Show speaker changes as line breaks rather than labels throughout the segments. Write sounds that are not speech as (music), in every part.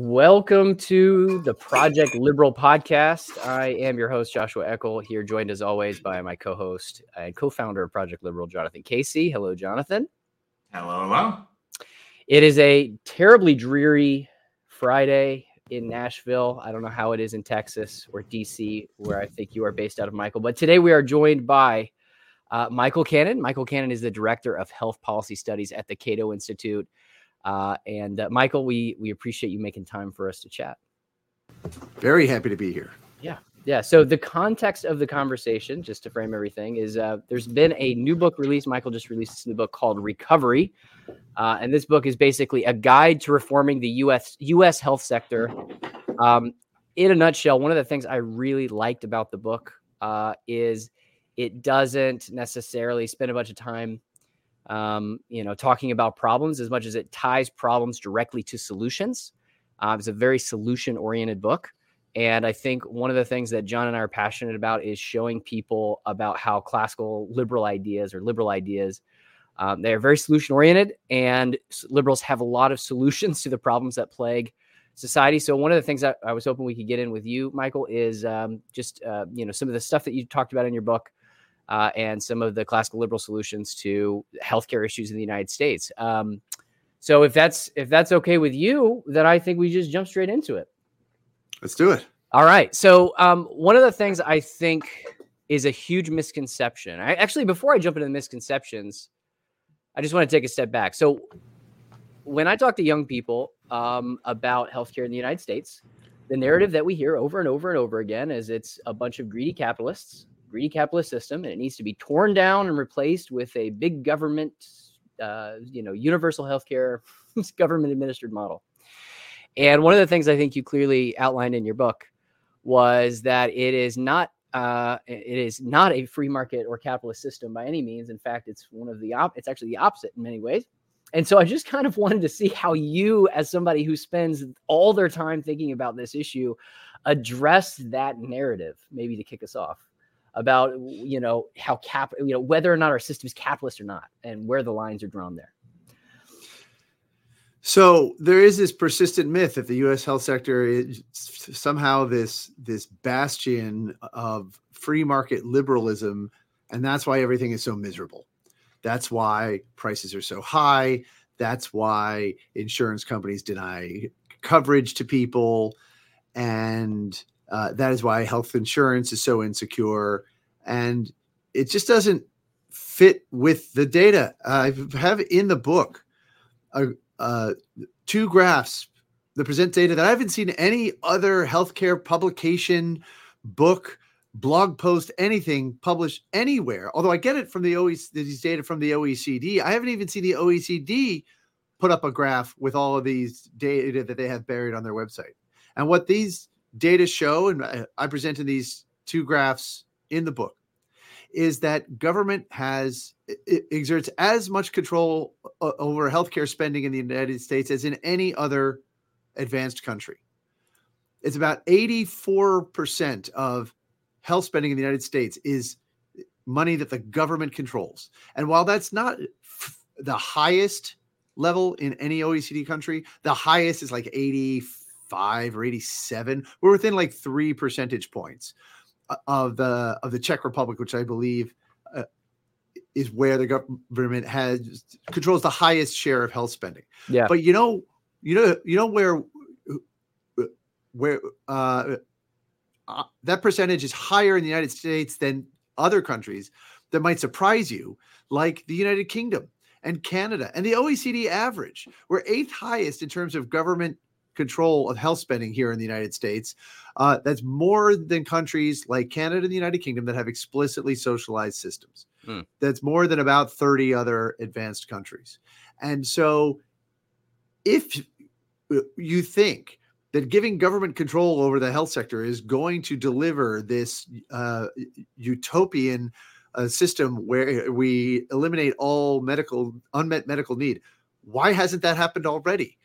Welcome to the Project Liberal podcast. I am your host, Joshua Eckel, here joined as always by my co host and co founder of Project Liberal, Jonathan Casey. Hello, Jonathan.
Hello, hello.
It is a terribly dreary Friday in Nashville. I don't know how it is in Texas or DC, where I think you are based out of, Michael. But today we are joined by uh, Michael Cannon. Michael Cannon is the director of health policy studies at the Cato Institute. Uh, and uh, Michael, we we appreciate you making time for us to chat.
Very happy to be here.
Yeah, yeah. So the context of the conversation, just to frame everything, is uh, there's been a new book released. Michael just released this new book called Recovery, uh, and this book is basically a guide to reforming the U.S. U.S. health sector. Um, in a nutshell, one of the things I really liked about the book uh, is it doesn't necessarily spend a bunch of time um, you know, talking about problems as much as it ties problems directly to solutions. Uh, it's a very solution oriented book. And I think one of the things that John and I are passionate about is showing people about how classical liberal ideas or liberal ideas, um, they're very solution oriented, and liberals have a lot of (laughs) solutions to the problems that plague society. So one of the things that I was hoping we could get in with you, Michael, is um, just uh, you know some of the stuff that you talked about in your book uh, and some of the classical liberal solutions to healthcare issues in the United States. Um, so if that's if that's okay with you, then I think we just jump straight into it.
Let's do it.
All right. So um, one of the things I think is a huge misconception. I, actually, before I jump into the misconceptions, I just want to take a step back. So when I talk to young people um, about healthcare in the United States, the narrative that we hear over and over and over again is it's a bunch of greedy capitalists greedy capitalist system, and it needs to be torn down and replaced with a big government, uh, you know, universal healthcare, (laughs) government administered model. And one of the things I think you clearly outlined in your book was that it is not uh, it is not a free market or capitalist system by any means. In fact, it's one of the op- it's actually the opposite in many ways. And so I just kind of wanted to see how you, as somebody who spends all their time thinking about this issue, address that narrative, maybe to kick us off about you know how cap you know whether or not our system is capitalist or not and where the lines are drawn there
so there is this persistent myth that the U.S. health sector is somehow this this bastion of free market liberalism, and that's why everything is so miserable. That's why prices are so high. That's why insurance companies deny coverage to people, and uh, that is why health insurance is so insecure, and it just doesn't fit with the data. I have in the book uh, two graphs that present data that I haven't seen any other healthcare publication, book, blog post, anything published anywhere. Although I get it from the OECD, these data from the OECD, I haven't even seen the OECD put up a graph with all of these data that they have buried on their website. And what these data show, and I present in these two graphs in the book, is that government has exerts as much control over healthcare spending in the United States as in any other advanced country. It's about 84% of health spending in the United States is money that the government controls. And while that's not the highest level in any OECD country, the highest is like 85 85 or 87. We're within like three percentage points uh, of the of the Czech Republic, which I believe uh, is where the government has controls the highest share of health spending.
Yeah.
But you know, you know, you know where where uh, uh, that percentage is higher in the United States than other countries that might surprise you, like the United Kingdom and Canada and the OECD average. We're eighth highest in terms of government control of health spending here in the United States. Uh, that's more than countries like Canada and the United Kingdom that have explicitly socialized systems. Hmm. That's more than about 30 other advanced countries. And so, if you think that giving government control over the health sector is going to deliver this uh, utopian uh, system where we eliminate all medical unmet medical need, why hasn't that happened already?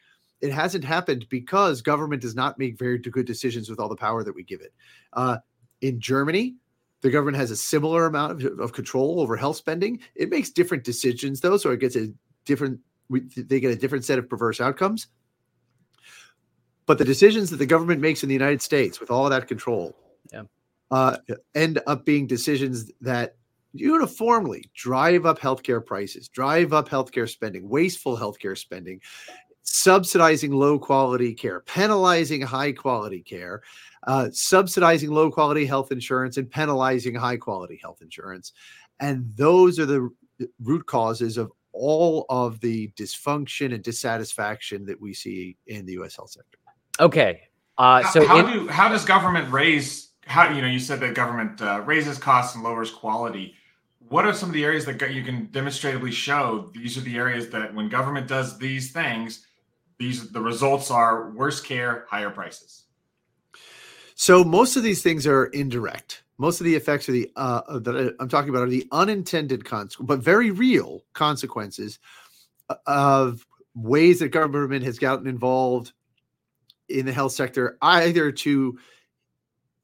It hasn't happened because government does not make very good decisions with all the power that we give it. Uh, in Germany, the government has a similar amount of, of, control over health spending. It makes different decisions though, so it gets a different. They get a different set of perverse outcomes. But the decisions that the government makes in the United States with all of that control
yeah.
uh, end up being decisions that uniformly drive up healthcare prices, drive up healthcare spending, wasteful healthcare spending, subsidizing low quality care, penalizing high quality care, uh, subsidizing low quality health insurance, and penalizing high quality health insurance. And those are the root causes of all of the dysfunction and dissatisfaction that we see in the U.S. health sector.
Okay. Uh, so
how,
in-
do how does government raise how you know you said that government uh, raises costs and lowers quality what are some of the areas that you can demonstratively show these are the areas that when government does these things these the results are worse care higher prices
so most of these things are indirect most of the effects are the uh, that i'm talking about are the unintended consequences but very real consequences uh, of ways that government has gotten involved in the health sector either to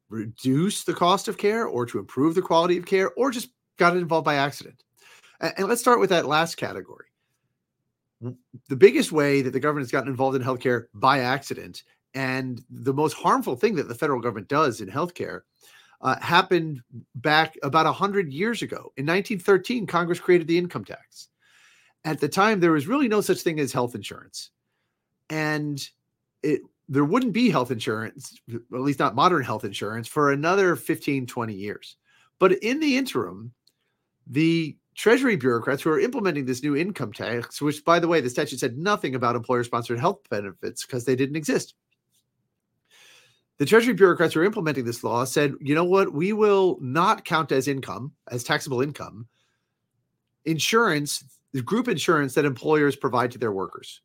reduce the cost of care or to improve the quality of care or just got involved by accident. And, let's start with that last category. The biggest way that the government has gotten involved in healthcare by accident, and the most harmful thing that the federal government does in healthcare, uh, happened back about 100 years ago. In 1913, Congress created the income tax. At the time, there was really no such thing as health insurance. And it there wouldn't be health insurance, at least not modern health insurance, for another 15, 20 years. But in the interim, the Treasury bureaucrats who are implementing this new income tax, which, by the way, the statute said nothing about employer sponsored health benefits because they didn't exist. The Treasury bureaucrats who are implementing this law said, you know what? We will not count as income, as taxable income, insurance, the group insurance that employers provide to their workers.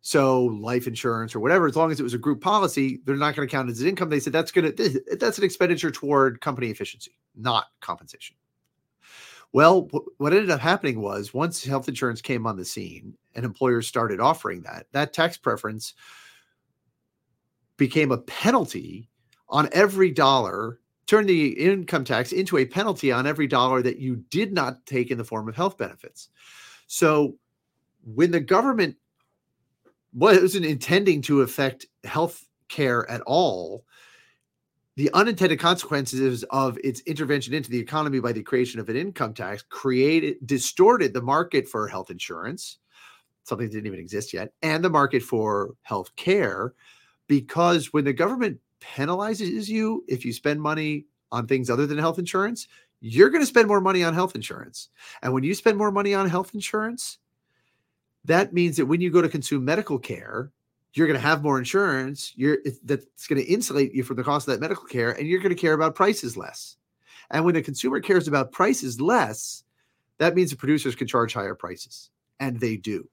So life insurance or whatever, as long as it was a group policy, they're not going to count as income. They said that's going to that's an expenditure toward company efficiency, not compensation. Well, what ended up happening was once health insurance came on the scene and employers started offering that, that tax preference became a penalty on every dollar, turned the income tax into a penalty on every dollar that you did not take in the form of health benefits. So when the government wasn't intending to affect health care at all. The unintended consequences of its intervention into the economy by the creation of an income tax created distorted the market for health insurance, something that didn't even exist yet, and the market for health care. Because when the government penalizes you if you spend money on things other than health insurance, you're going to spend more money on health insurance. And when you spend more money on health insurance, that means that when you go to consume medical care, you're going to have more insurance. You're that's going to insulate you from the cost of that medical care, and you're going to care about prices less. And when the consumer cares about prices less, that means the producers can charge higher prices, and they do.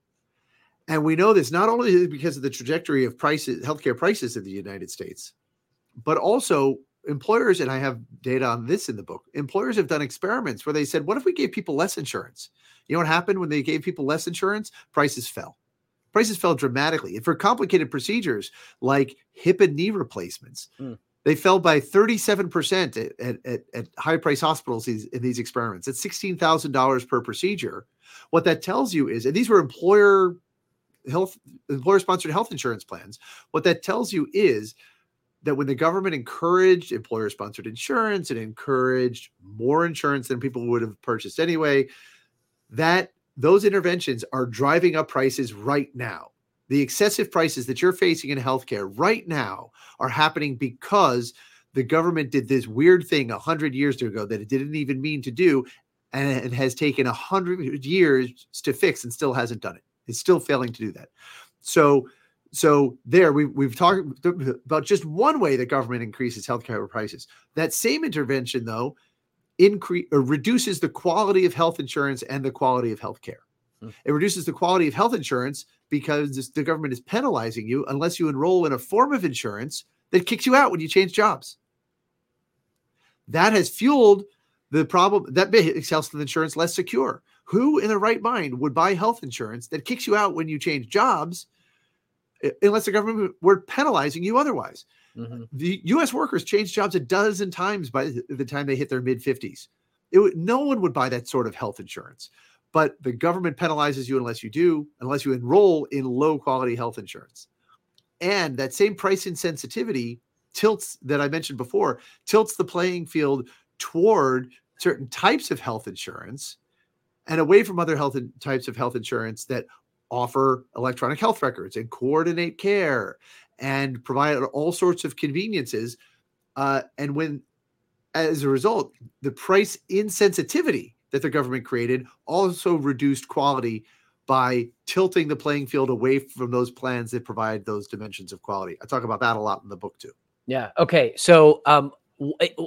And we know this not only because of the trajectory of prices, healthcare prices in the United States, but also employers, and I have data on this in the book. Employers have done experiments where they said, "What if we gave people less insurance?" You know what happened when they gave people less insurance? Prices fell. Prices fell dramatically. And for complicated procedures like hip and knee replacements, mm. they fell by 37% at, at, at high price hospitals in these experiments. At $16,000 per procedure. What that tells you is, and these were employer health employer sponsored health insurance plans. What that tells you is that when the government encouraged employer sponsored insurance and encouraged more insurance than people would have purchased anyway, that those interventions are driving up prices right now. The excessive prices that you're facing in healthcare right now are happening because the government did this weird thing a hundred years ago that it didn't even mean to do, and it has taken a hundred years to fix and still hasn't done it. It's still failing to do that. So, so there we, we've talked about just one way that government increases healthcare prices. That same intervention, though, increase or reduces the quality of health insurance and the quality of health care. Hmm. It reduces the quality of health insurance because the government is penalizing you unless you enroll in a form of insurance that kicks you out when you change jobs. That has fueled the problem that makes health insurance less secure. Who in the right mind would buy health insurance that kicks you out when you change jobs unless the government were penalizing you otherwise? Mm-hmm. The U.S. workers change jobs a dozen times by the time they hit their mid 50s. It, no one would buy that sort of health insurance, but the government penalizes you unless you do, unless you enroll in low quality health insurance. and that same price insensitivity tilts that I mentioned before tilts the playing field toward certain types of health insurance and away from other health types of health insurance that offer electronic health records and coordinate care and provide all sorts of conveniences. Uh, and when, as a result, the price insensitivity that the government created also reduced quality by tilting the playing field away from those plans that provide those dimensions of quality. I talk about that a lot in the book too.
Yeah. Okay. So, um,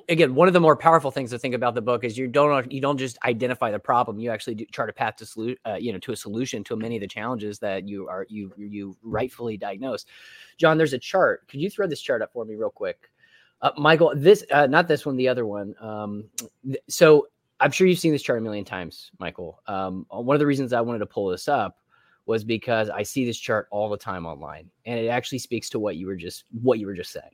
again, one of the more powerful things to think about the book is you don't you don't just identify the problem. You actually do chart a path to solu- uh, you know to a solution to many of the challenges that you are you you rightfully diagnosed. John, there's a chart. Could you throw this chart up for me real quick? Uh, Michael, this uh, not this one, the other one. Um, th- so I'm sure you've seen this chart a million times, Michael. Um, one of the reasons I wanted to pull this up was because I see this chart all the time online, and it actually speaks to what you were just what you were just saying.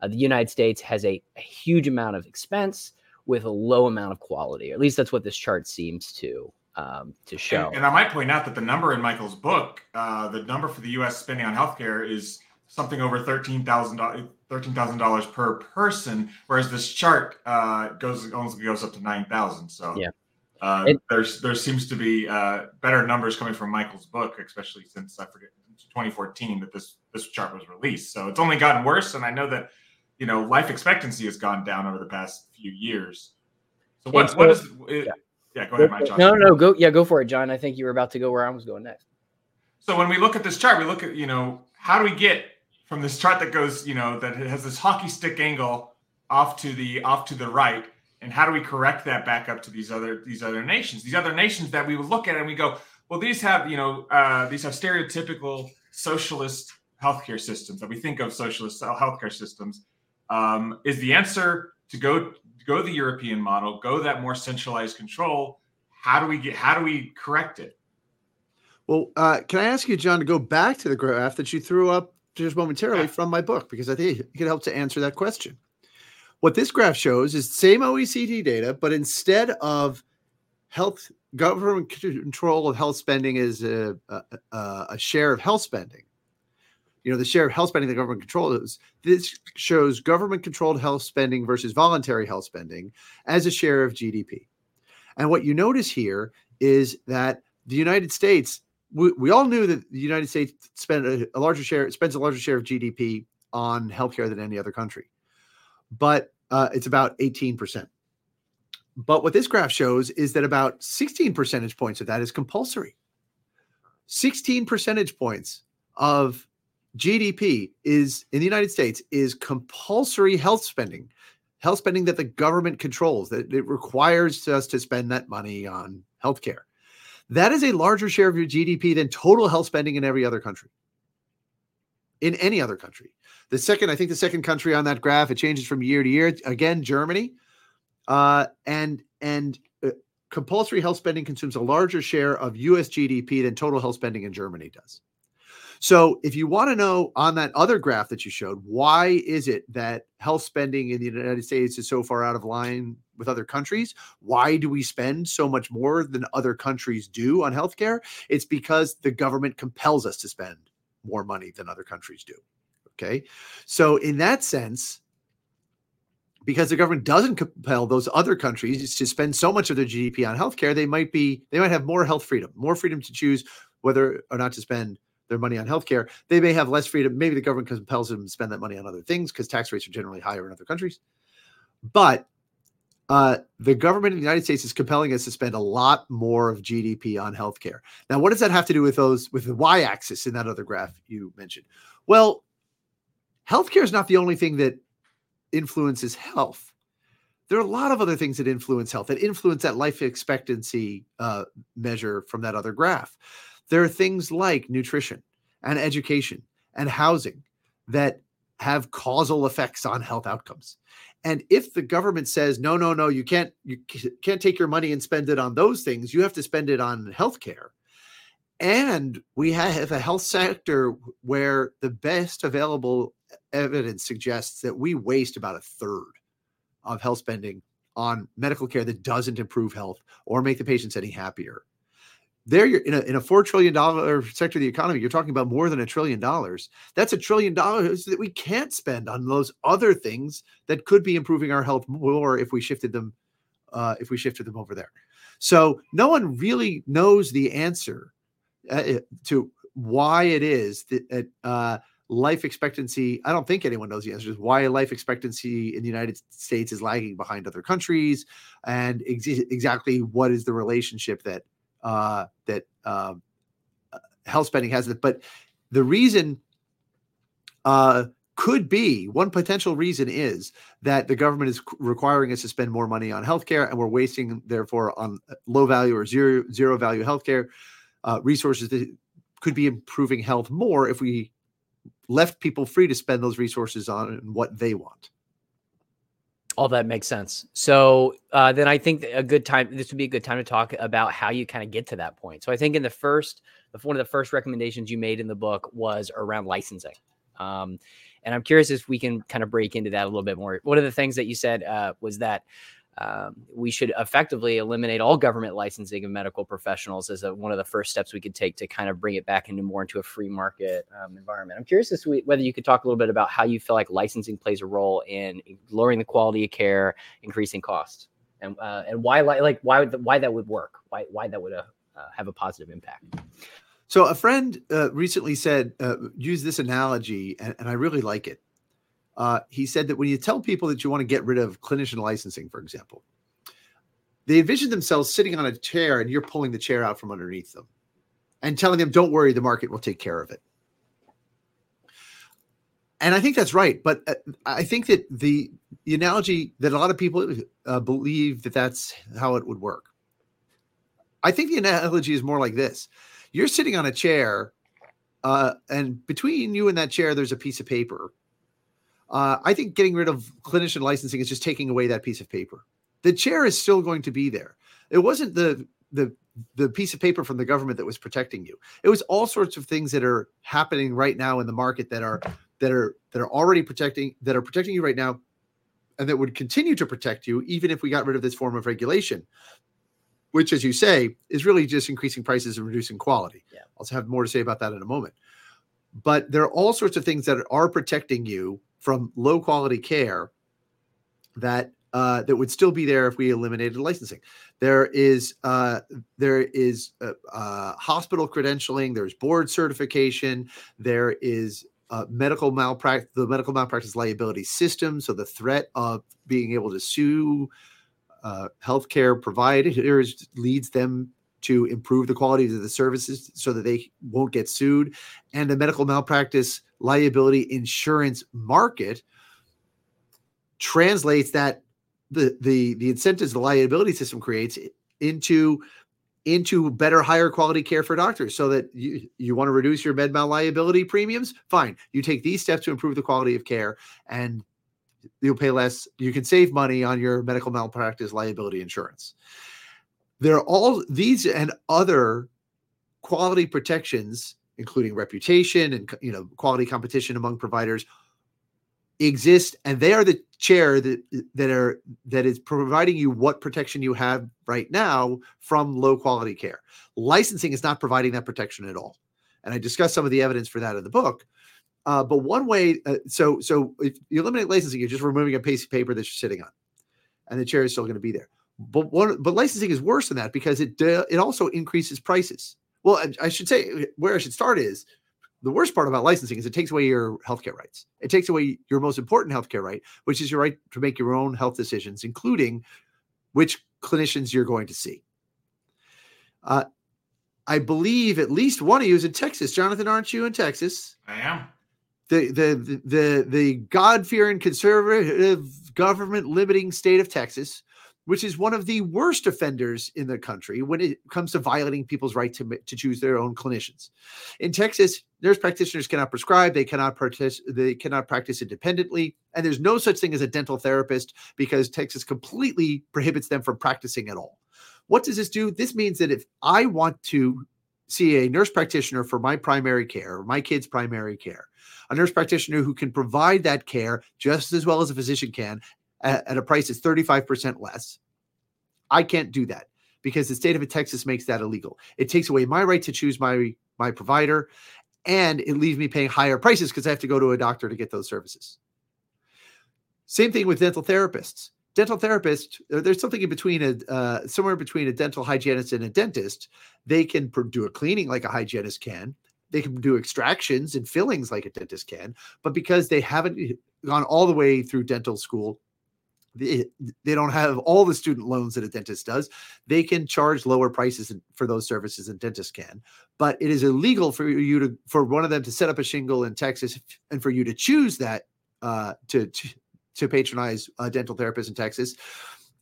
Uh, the United States has a, a, huge amount of expense with a low amount of quality. Or at least that's what this chart seems to um, to show.
And, and, I might point out that the number in Michael's book, uh, the number for the U.S. spending on healthcare is something over thirteen thousand thirteen thousand dollars per person, whereas this chart uh, goes only goes up to nine thousand. So
yeah.
Uh, it, there's there seems to be uh, better numbers coming from Michael's book, especially since I forget 2014 that this this chart was released. So it's only gotten worse, and I know that you know life expectancy has gone down over the past few years. So what so, what is it, yeah. yeah. go ahead, Mike.
John. No, no, go yeah, go for it, John. I think you were about to go where I was going next.
So when we look at this chart, we look at you know how do we get from this chart that goes you know that has this hockey stick angle off to the off to the right and how do we correct that back up to these other these other nations these other nations that we would look at and we go well these have you know uh, these have stereotypical socialist healthcare systems that we think of socialist healthcare systems um, is the answer to go go the European model, go that more centralized control. How do we get? How do we correct it?
Well, uh, can I ask you, John, to go back to the graph that you threw up just momentarily yeah. from my book because I think it could help to answer that question. What this graph shows is same OECD data, but instead of health government control of health spending is a, a, a share of health spending you know the share of health spending the government controls this shows government controlled health spending versus voluntary health spending as a share of gdp and what you notice here is that the united states we, we all knew that the united states spent a, a larger share spends a larger share of gdp on healthcare than any other country. But uh, it's about 18% but what this graph shows is that about 16 percentage points of that is compulsory. 16 percentage points of GDP is in the United States is compulsory health spending, health spending that the government controls, that it requires us to spend that money on healthcare. That is a larger share of your GDP than total health spending in every other country. In any other country. The second, I think the second country on that graph, it changes from year to year. Again, Germany. Uh, and and uh, compulsory health spending consumes a larger share of US GDP than total health spending in Germany does. So, if you want to know on that other graph that you showed, why is it that health spending in the United States is so far out of line with other countries? Why do we spend so much more than other countries do on healthcare? It's because the government compels us to spend more money than other countries do. Okay. So, in that sense, because the government doesn't compel those other countries to spend so much of their GDP on healthcare, they might be they might have more health freedom, more freedom to choose whether or not to spend their money on healthcare. They may have less freedom. Maybe the government compels them to spend that money on other things because tax rates are generally higher in other countries. But uh, the government in the United States is compelling us to spend a lot more of GDP on healthcare. Now, what does that have to do with those with the y-axis in that other graph you mentioned? Well, healthcare is not the only thing that influences health. There are a lot of other things that influence health, that influence that life expectancy uh, measure from that other graph. There are things like nutrition and education and housing that have causal effects on health outcomes. And if the government says no, no, no, you can't you can't take your money and spend it on those things, you have to spend it on healthcare. And we have a health sector where the best available evidence suggests that we waste about a third of health spending on medical care that doesn't improve health or make the patients any happier there you're in a, in a four trillion dollar sector of the economy you're talking about more than a trillion dollars. That's a trillion dollars that we can't spend on those other things that could be improving our health more if we shifted them uh, if we shifted them over there. So no one really knows the answer uh, to why it is that uh, life expectancy i don't think anyone knows the answer is why life expectancy in the united states is lagging behind other countries and ex- exactly what is the relationship that uh, that uh, health spending has it. But the reason uh, could be one potential reason is that the government is requiring us to spend more money on healthcare, and we're wasting, therefore, on uh, low value or zero zero value healthcare uh, resources that could be improving health more if we left people free to spend those resources on what they want.
All that makes sense. So uh, then I think a good time. This would be a good time to talk about how you kind of get to that point. So I think in the first, one of the first recommendations you made in the book was around licensing. Um, and I'm curious if we can kind of break into that a little bit more. One of the things that you said uh, was that um, we should effectively eliminate all government licensing of medical professionals as a, one of the first steps we could take to kind of bring it back into more into a free market um, environment. I'm curious as to whether you could talk a little bit about how you feel like licensing plays a role in lowering the quality of care, increasing costs, and uh, and why like why why that would work, why why that would uh, uh, have a positive impact.
So a friend uh, recently said, uh, use this analogy, and, and I really like it. Uh, he said that when you tell people that you want to get rid of clinician licensing, for example, they envision themselves sitting on a chair and you're pulling the chair out from underneath them and telling them, don't worry, the market will take care of it. And I think that's right. But uh, I think that the, the analogy that a lot of people uh, believe that that's how it would work. I think the analogy is more like this you're sitting on a chair, uh, and between you and that chair, there's a piece of paper uh, I think getting rid of clinician licensing is just taking away that piece of paper. The chair is still going to be there. It wasn't the the the piece of paper from the government that was protecting you. It was all sorts of things that are happening right now in the market that are that are that are already protecting that are protecting you right now, and that would continue to protect you even if we got rid of this form of regulation. Which, as you say, is really just increasing prices and reducing quality. Yeah. I'll have more to say about that in a moment. But there are all sorts of things that are protecting you from low quality care that uh, that would still be there if we eliminated licensing. There is uh, there is uh, uh hospital credentialing. There's board certification. There is uh, medical malpractice, the medical malpractice liability system. So the threat of being able to sue uh, healthcare providers leads them to improve the quality of the services so that they won't get sued. And the medical malpractice liability insurance market translates that the the the incentives the liability system creates into into better higher quality care for doctors so that you you want to reduce your med mal liability premiums? Fine. You take these steps to improve the quality of care and you'll pay less. You can save money on your medical malpractice liability insurance there are all these and other quality protections including reputation and you know quality competition among providers exist and they are the chair that that are that is providing you what protection you have right now from low quality care. Licensing is not providing that protection at all. And i discuss some of the evidence for that in the book. Uh, but one way uh, so so if you eliminate licensing you're just removing a piece of paper that you're sitting on and the chair is still going to be there but one but licensing is worse than that because it uh, it also increases prices well, I should say where I should start is the worst part about licensing is it takes away your healthcare rights. It takes away your most important healthcare right, which is your right to make your own health decisions, including which clinicians you're going to see. Uh, I believe at least one of you is in Texas. Jonathan, aren't you in Texas?
I am.
The the the the God fearing conservative government limiting state of Texas which is one of the worst offenders in the country when it comes to violating people's right to, to choose their own clinicians. In Texas, nurse practitioners cannot prescribe, they cannot practice, they cannot practice independently, and there's no such thing as a dental therapist because Texas completely prohibits them from practicing at all. What does this do? This means that if I want to see a nurse practitioner for my primary care, or my kids' primary care, a nurse practitioner who can provide that care just as well as a physician can at, a price that's 35% less. I can't do that because the state of Texas makes that illegal. It takes away my right to choose my my provider, and it leaves me paying higher prices because I have to go to a doctor to get those services. Same thing with dental therapists. Dental therapists, there's something in between a uh, somewhere between a dental hygienist and a dentist. They can do a cleaning like a hygienist can. They can do extractions and fillings like a dentist can, but because they haven't gone all the way through dental school, they, don't have all the student loans that a dentist does. They can charge lower prices for those services than dentists can. But it is illegal for you to for one of them to set up a shingle in Texas and for you to choose that uh, to, to to patronize a dental therapist in Texas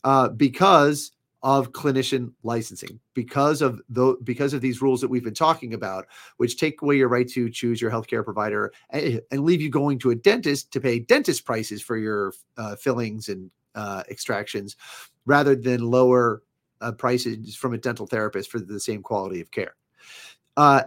uh, because of clinician licensing because of the because of these rules that we've been talking about which take away your right to choose your healthcare provider and, and leave you going to a dentist to pay dentist prices for your uh, fillings and uh, extractions rather than lower uh, prices from a dental therapist for the same quality of care uh,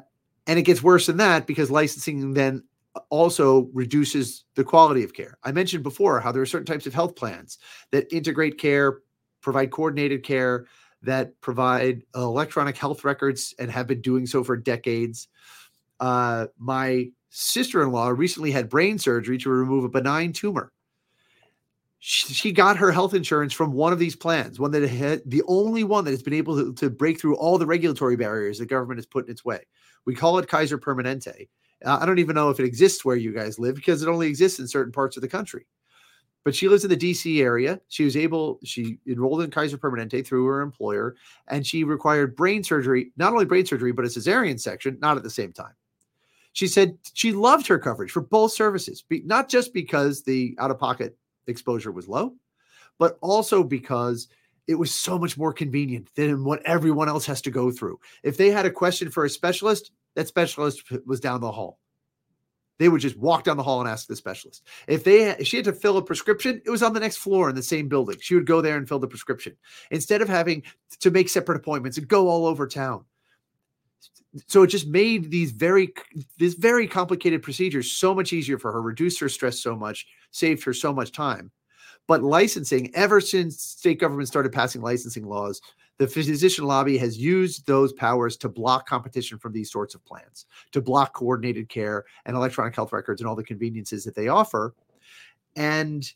and it gets worse than that because licensing then also reduces the quality of care. I mentioned before how there are certain types of health plans that integrate care provide coordinated care, that provide electronic health records and have been doing so for decades. Uh, my sister in law recently had brain surgery to remove a benign tumor. She, got her health insurance from one of these plans, one that had the only one that has been able to, to break through all the regulatory barriers the government has put in its way. We call it Kaiser Permanente. Uh, I don't even know if it exists where you guys live because it only exists in certain parts of the country but she lives in the DC area. She was able, she enrolled in Kaiser Permanente through her employer, and she required brain surgery, not only brain surgery, but a cesarean section, not at the same time. She said she loved her coverage for both services, not just because the out of pocket exposure was low, but also because it was so much more convenient than what everyone else has to go through. If they had a question for a specialist, that specialist was down the hall. They would just walk down the hall and ask the specialist. If they if she had to fill a prescription, it was on the next floor in the same building. She would go there and fill the prescription instead of having to make separate appointments and go all over town. So it just made these very these very complicated procedures so much easier for her, reduced her stress so much, saved her so much time. But licensing, ever since state government started passing licensing laws, the physician lobby has used those powers to block competition from these sorts of plans, to block coordinated care and electronic health records and all the conveniences that they offer. And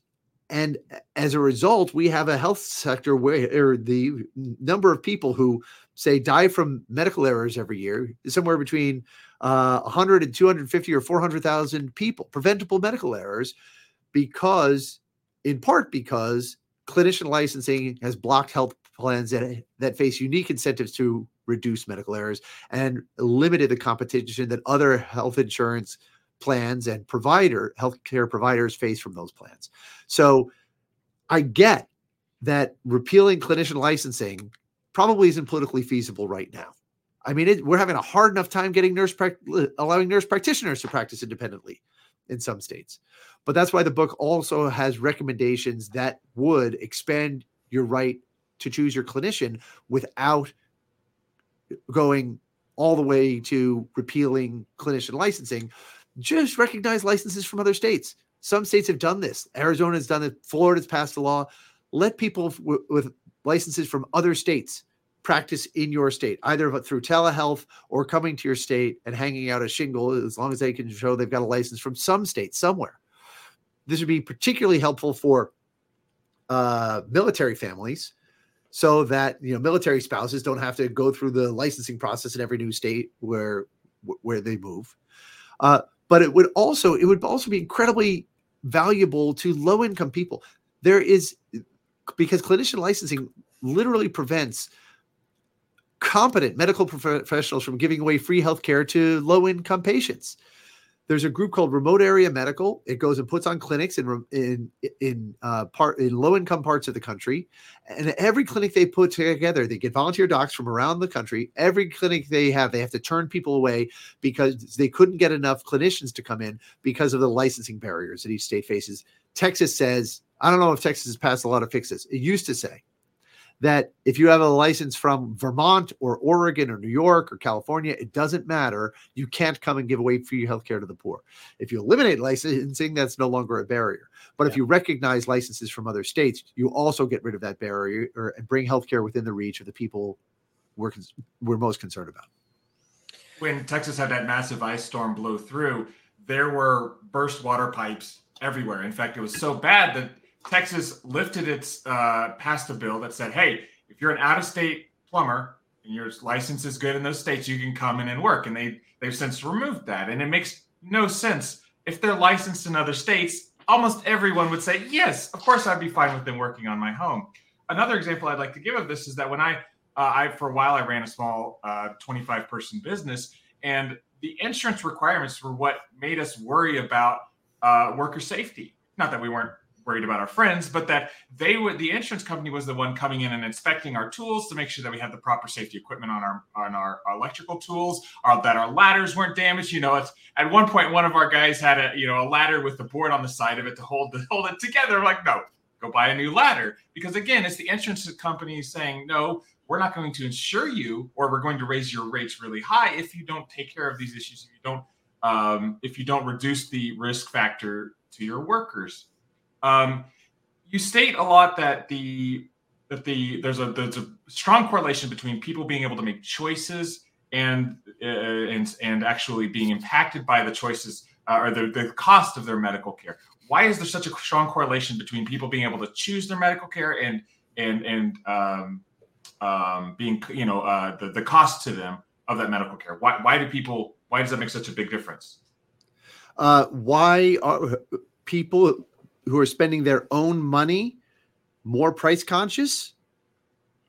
and as a result, we have a health sector where the number of people who say die from medical errors every year is somewhere between uh, 100 and 250 or 400,000 people, preventable medical errors, because in part because clinician licensing has blocked health plans that, that face unique incentives to reduce medical errors and limited the competition that other health insurance plans and provider healthcare providers face from those plans. So I get that repealing clinician licensing probably isn't politically feasible right now. I mean, it, we're having a hard enough time getting nurse allowing nurse practitioners to practice independently in some states. But that's why the book also has recommendations that would expand your right to choose your clinician without going all the way to repealing clinician licensing. Just recognize licenses from other states. Some states have done this. Arizona has done it. Florida's passed a law. Let people with licenses from other states practice in your state, either through telehealth or coming to your state and hanging out a shingle, as long as they can show they've got a license from some state somewhere. This would be particularly helpful for uh, military families so that you know military spouses don't have to go through the licensing process in every new state where where they move. Uh, but it would also it would also be incredibly valuable to low income people. There is because clinician licensing literally prevents competent medical professionals from giving away free healthcare to low income patients. There's a group called Remote Area Medical. It goes and puts on clinics in in in uh, part in low income parts of the country, and every clinic they put together, they get volunteer docs from around the country. Every clinic they have, they have to turn people away because they couldn't get enough clinicians to come in because of the licensing barriers that each state faces. Texas says, I don't know if Texas has passed a lot of fixes. It used to say that if you have a license from Vermont or Oregon or New York or California, it doesn't matter. You can't come and give away free healthcare to the poor. If you eliminate licensing, that's no longer a barrier. But yeah. if you recognize licenses from other states, you also get rid of that barrier or, and bring healthcare within the reach of the people we're, we're most concerned about.
When Texas had that massive ice storm blow through, there were burst water pipes everywhere. In fact, it was so bad that Texas lifted its uh, passed a bill that said, "Hey, if you're an out-of-state plumber and your license is good in those states, you can come in and work." And they they've since removed that, and it makes no sense if they're licensed in other states. Almost everyone would say, "Yes, of course, I'd be fine with them working on my home." Another example I'd like to give of this is that when I, uh, I for a while I ran a small uh, 25 person business, and the insurance requirements were what made us worry about uh, worker safety. Not that we weren't worried about our friends, but that they would the insurance company was the one coming in and inspecting our tools to make sure that we had the proper safety equipment on our on our, electrical tools, or that our ladders weren't damaged. You know, it's at one point one of our guys had a you know a ladder with the board on the side of it to hold the (laughs) hold it together. I'm like, no, go buy a new ladder because again, it's the insurance company saying no. We're not going to insure you, or we're going to raise your rates really high if you don't take care of these issues. If you don't, um, if you don't reduce the risk factor to your workers. Um, you state a lot that the that the there's a there's a strong correlation between people being able to make choices and uh, and and actually being impacted by the choices uh, or the, the cost of their medical care. Why is there such a strong correlation between people being able to choose their medical care and and and um, um, being you know uh, the the cost to them of that medical care? Why why do people why does that make such a big difference?
Uh, why are people who are spending their own money more price conscious?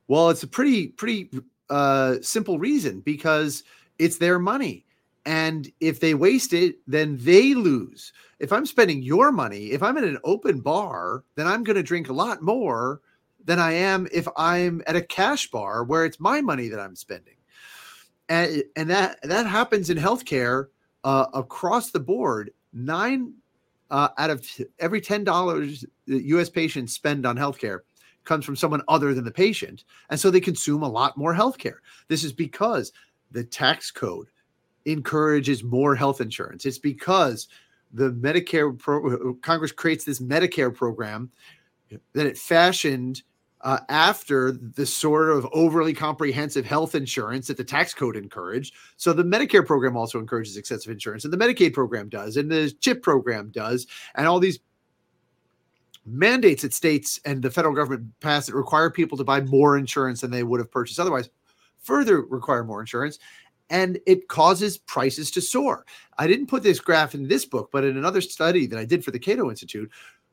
Well, it's a pretty pretty uh, simple reason because it's their money. And if they waste it, then they lose. If I'm spending your money, if I'm at an open bar, then I'm going to drink a lot more than I am if I'm at a cash bar where it's my money that I'm spending. And, and that that happens in healthcare uh, across the board. Nine uh, out of every ten dollars that U.S. patients spend on healthcare comes from someone other than the patient, and so they consume a lot more healthcare. This is because the tax code encourages more health insurance. It's because the Medicare pro- Congress creates this Medicare program that it fashioned uh, after the sort of overly comprehensive health insurance that the tax code encouraged. So the Medicare program also encourages excessive insurance, and the Medicaid program does, and the CHIP program does, and all these mandates that states and the federal government pass that require people to buy more insurance than they would have purchased otherwise further require more insurance and it causes prices to soar. I didn't put this graph in this book, but in another study that I did for the Cato Institute,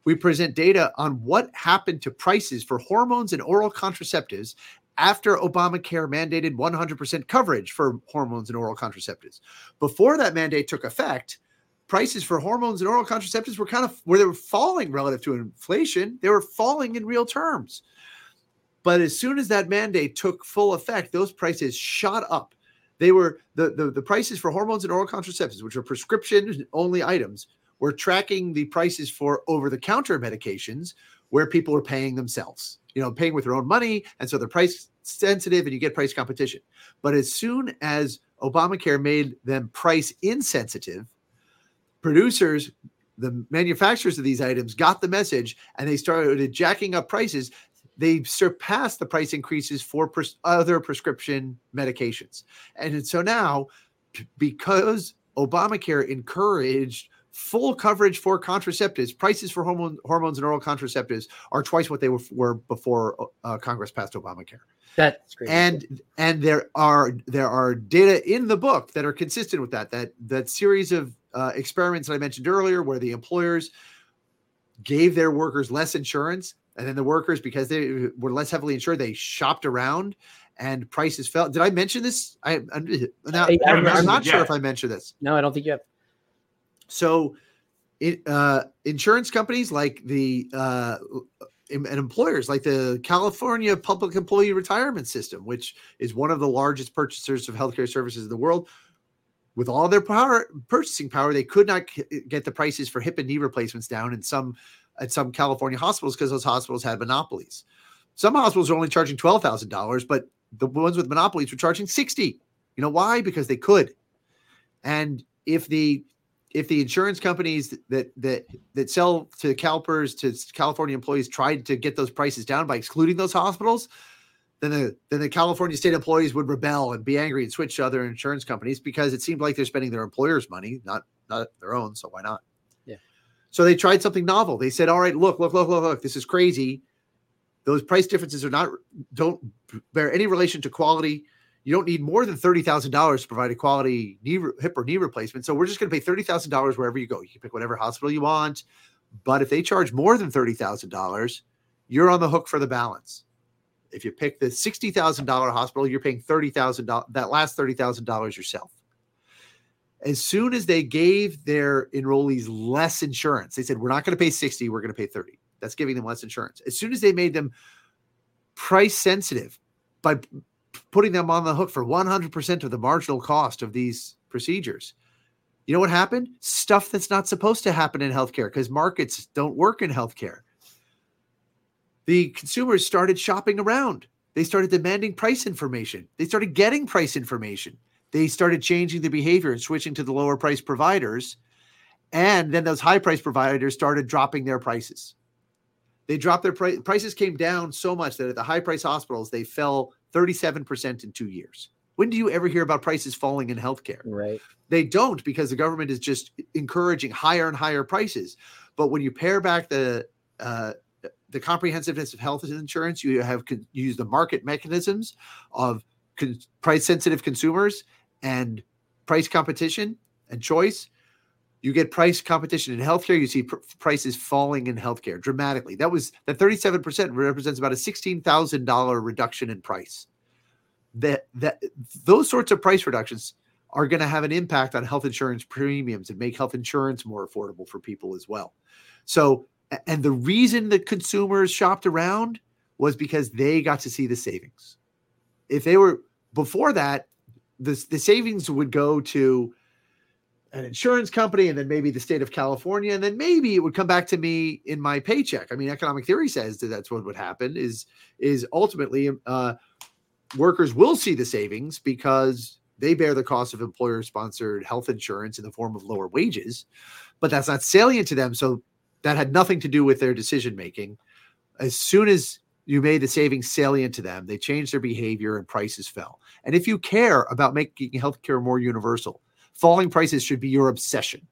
we present data on what happened to prices for hormones and oral contraceptives after Obamacare mandated 100% coverage for hormones and oral contraceptives. Before that mandate took effect, prices for hormones and oral contraceptives were kind of where they were falling relative to inflation. They were falling in real terms. But as soon as that mandate took full effect, those prices shot up. They were the, the, the prices for hormones and oral contraceptives, which are prescription only items, we're tracking the prices for over the counter medications where people are paying themselves, you know, paying with their own money. And so they're price sensitive and you get price competition. But as soon as Obamacare made them price insensitive, producers, the manufacturers of these items got the message and they started jacking up prices. They surpassed the price increases for pres- other prescription medications. And so now, because Obamacare encouraged full coverage for contraceptives, prices for hormone, hormones and oral contraceptives are twice what they were, were before uh, Congress passed Obamacare.
That's great.
And and there are there are data in the book that are consistent with that. That that series of uh, experiments that I mentioned earlier, where the employers gave their workers less insurance, and then the workers, because they were less heavily insured, they shopped around and prices fell. Did I mention this? I, am not, I'm not sure if I mentioned this.
No, I don't think you have.
So, it, uh, insurance companies like the uh, and employers like the California Public Employee Retirement System, which is one of the largest purchasers of healthcare services in the world, with all their power purchasing power, they could not get the prices for hip and knee replacements down in some at some California hospitals because those hospitals had monopolies. Some hospitals are only charging twelve thousand dollars, but the ones with monopolies were charging sixty. You know why? Because they could. And if the if the insurance companies that that that sell to CalPERS to California employees tried to get those prices down by excluding those hospitals, then the then the California state employees would rebel and be angry and switch to other insurance companies because it seemed like they're spending their employers' money, not not their own. So why not?
Yeah.
So they tried something novel. They said, "All right, look, look, look, look, look. This is crazy. Those price differences are not don't bear any relation to quality. You don't need more than thirty thousand dollars to provide a quality knee hip or knee replacement. So we're just going to pay thirty thousand dollars wherever you go. You can pick whatever hospital you want, but if they charge more than thirty thousand dollars, you're on the hook for the balance." If you pick the sixty thousand dollar hospital, you're paying thirty thousand dollars. That last thirty thousand dollars yourself. As soon as they gave their enrollees less insurance, they said, "We're not going to pay sixty. We're going to pay 30 That's giving them less insurance. As soon as they made them price sensitive by putting them on the hook for 100% of the marginal cost of these procedures, you know what happened? Stuff that's not supposed to happen in healthcare because markets don't work in healthcare the consumers started shopping around. They started demanding price information. They started getting price information. They started changing the behavior and switching to the lower price providers. And then those high price providers started dropping their prices. They dropped their price, prices came down so much that at the high price hospitals, they fell 37% in two years. When do you ever hear about prices falling in healthcare?
Right.
They don't because the government is just encouraging higher and higher prices. But when you pare back the uh, the comprehensiveness of health insurance, you have con- use the market mechanisms of con- price sensitive consumers and price competition and choice. You get price competition in healthcare. You see pr- prices falling in healthcare dramatically. That was that 37% represents about a $16,000 reduction in price. That that those sorts of price reductions are going to have an impact on health insurance premiums and make health insurance more affordable for people as well. So and the reason that consumers shopped around was because they got to see the savings. If they were before that, the, the savings would go to an insurance company and then maybe the state of California, and then maybe it would come back to me in my paycheck. I mean, economic theory says that that's what would happen is is ultimately uh, workers will see the savings because they bear the cost of employer sponsored health insurance in the form of lower wages, but that's not salient to them. So that had nothing to do with their decision making. As soon as you made the savings salient to them, they changed their behavior and prices fell. And if you care about making healthcare more universal, falling prices should be your obsession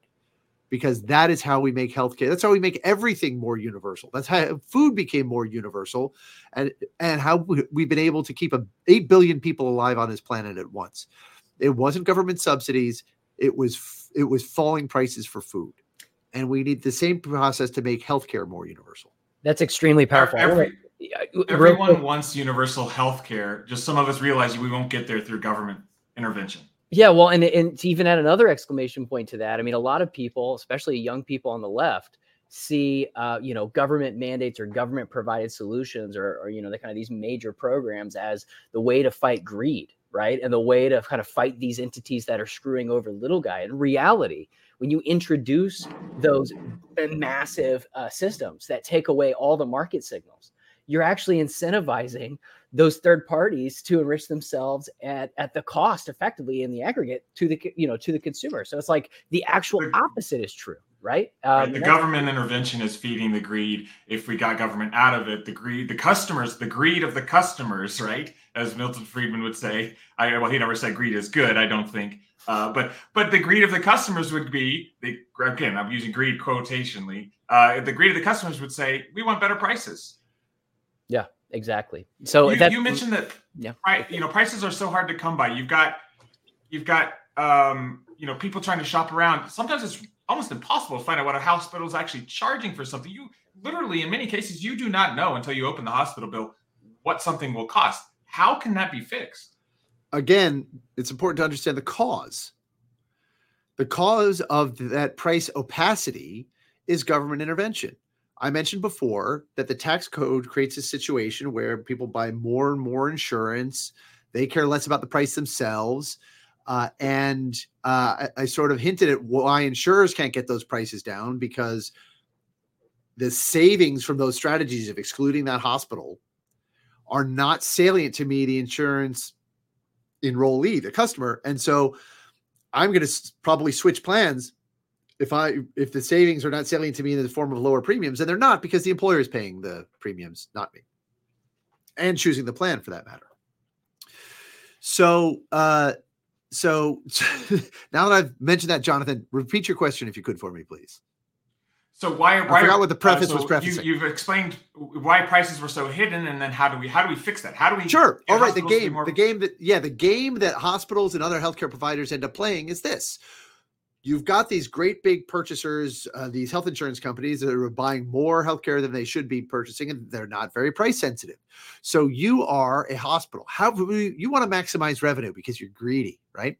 because that is how we make healthcare. That's how we make everything more universal. That's how food became more universal, and and how we've been able to keep a, eight billion people alive on this planet at once. It wasn't government subsidies. It was it was falling prices for food and we need the same process to make healthcare more universal.
That's extremely powerful.
Every, everyone wants universal healthcare. Just some of us realize we won't get there through government intervention.
Yeah, well, and and to even add another exclamation point to that, I mean, a lot of people, especially young people on the left, see uh, you know government mandates or government provided solutions or, or you know the kind of these major programs as the way to fight greed right? And the way to kind of fight these entities that are screwing over little guy. In reality when you introduce those massive uh, systems that take away all the market signals, you're actually incentivizing those third parties to enrich themselves at, at the cost effectively in the aggregate to the you know to the consumer. So it's like the actual opposite is true right?
Um, the government intervention is feeding the greed. If we got government out of it, the greed, the customers, the greed of the customers, right? As Milton Friedman would say. I well, he never said greed is good. I don't think. Uh, but but the greed of the customers would be the again I'm using greed quotationally. Uh, the greed of the customers would say we want better prices.
Yeah, exactly. So
you, you mentioned that yeah, right, you know prices are so hard to come by. You've got you've got um, you know people trying to shop around. Sometimes it's almost impossible to find out what a hospital is actually charging for something. You literally in many cases you do not know until you open the hospital bill what something will cost. How can that be fixed?
again, it's important to understand the cause. The cause of that price opacity is government intervention. I mentioned before that the tax code creates a situation where people buy more and more insurance. They care less about the price themselves. Uh, and uh, I, I, sort of hinted at why insurers can't get those prices down because the savings from those strategies of excluding that hospital are not salient to me, the insurance enrollee, the customer. And so I'm going to probably switch plans if I if the savings are not salient to me in the form of lower premiums, and they're not because the employer is paying the premiums, not me, and choosing the plan for that matter. So, uh, so (laughs) now that I've mentioned that, Jonathan, repeat your question if you could for me, please.
So why? why
I forgot what the preface uh, so was prefacing.
You, have explained why prices were so hidden, and then how do we how do we fix that? How do we?
Sure. All right. The game. More... The game that yeah, the game that hospitals and other healthcare providers end up playing is this: you've got these great big purchasers, uh, these health insurance companies that are buying more healthcare than they should be purchasing, and they're not very price sensitive. So you are a hospital. How you want to maximize revenue because you're greedy, right?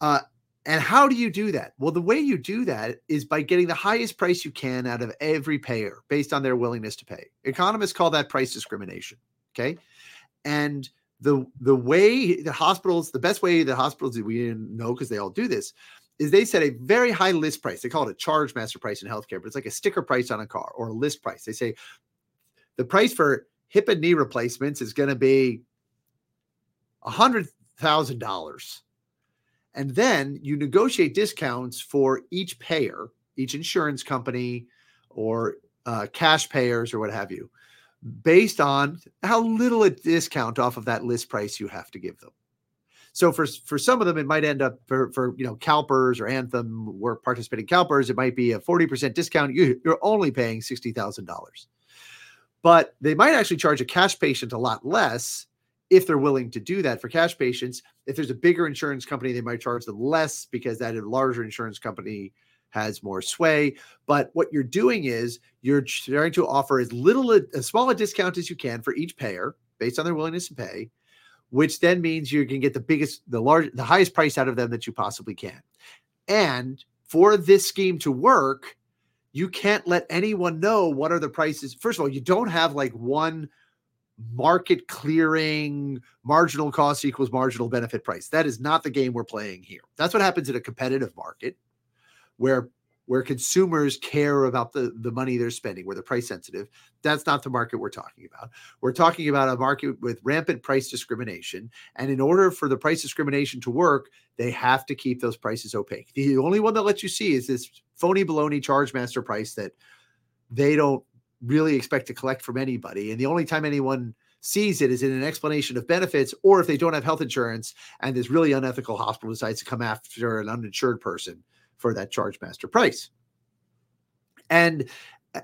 Uh, and how do you do that? Well, the way you do that is by getting the highest price you can out of every payer based on their willingness to pay. Economists call that price discrimination. Okay. And the the way the hospitals, the best way the hospitals we know because they all do this is they set a very high list price. They call it a charge master price in healthcare, but it's like a sticker price on a car or a list price. They say the price for hip and knee replacements is going to be a hundred thousand dollars. And then you negotiate discounts for each payer, each insurance company or uh, cash payers or what have you, based on how little a discount off of that list price you have to give them. So for for some of them, it might end up for for you know CalPERS or Anthem, we're participating CalPERS, it might be a forty percent discount. You, you're only paying sixty thousand dollars, but they might actually charge a cash patient a lot less if they're willing to do that for cash patients. If there's a bigger insurance company, they might charge them less because that larger insurance company has more sway. But what you're doing is you're trying to offer as little as small a discount as you can for each payer based on their willingness to pay which then means you can get the biggest, the large, the highest price out of them that you possibly can. And for this scheme to work, you can't let anyone know what are the prices. First of all, you don't have like one market clearing marginal cost equals marginal benefit price. That is not the game we're playing here. That's what happens in a competitive market where where consumers care about the, the money they're spending, where they're price sensitive. That's not the market we're talking about. We're talking about a market with rampant price discrimination. And in order for the price discrimination to work, they have to keep those prices opaque. The only one that lets you see is this phony baloney charge master price that they don't really expect to collect from anybody. And the only time anyone sees it is in an explanation of benefits or if they don't have health insurance and this really unethical hospital decides to come after an uninsured person for that charge master price. And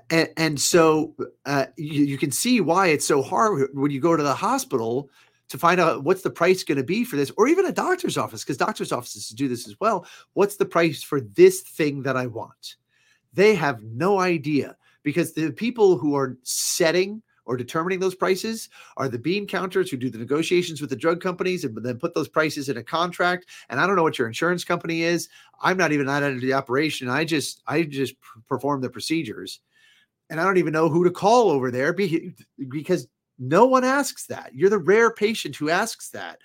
and, and so uh, you, you can see why it's so hard when you go to the hospital to find out what's the price going to be for this, or even a doctor's office, because doctor's offices do this as well. What's the price for this thing that I want? They have no idea because the people who are setting or determining those prices are the bean counters who do the negotiations with the drug companies and then put those prices in a contract. And I don't know what your insurance company is. I'm not even that into the operation. I just I just perform the procedures, and I don't even know who to call over there because no one asks that. You're the rare patient who asks that.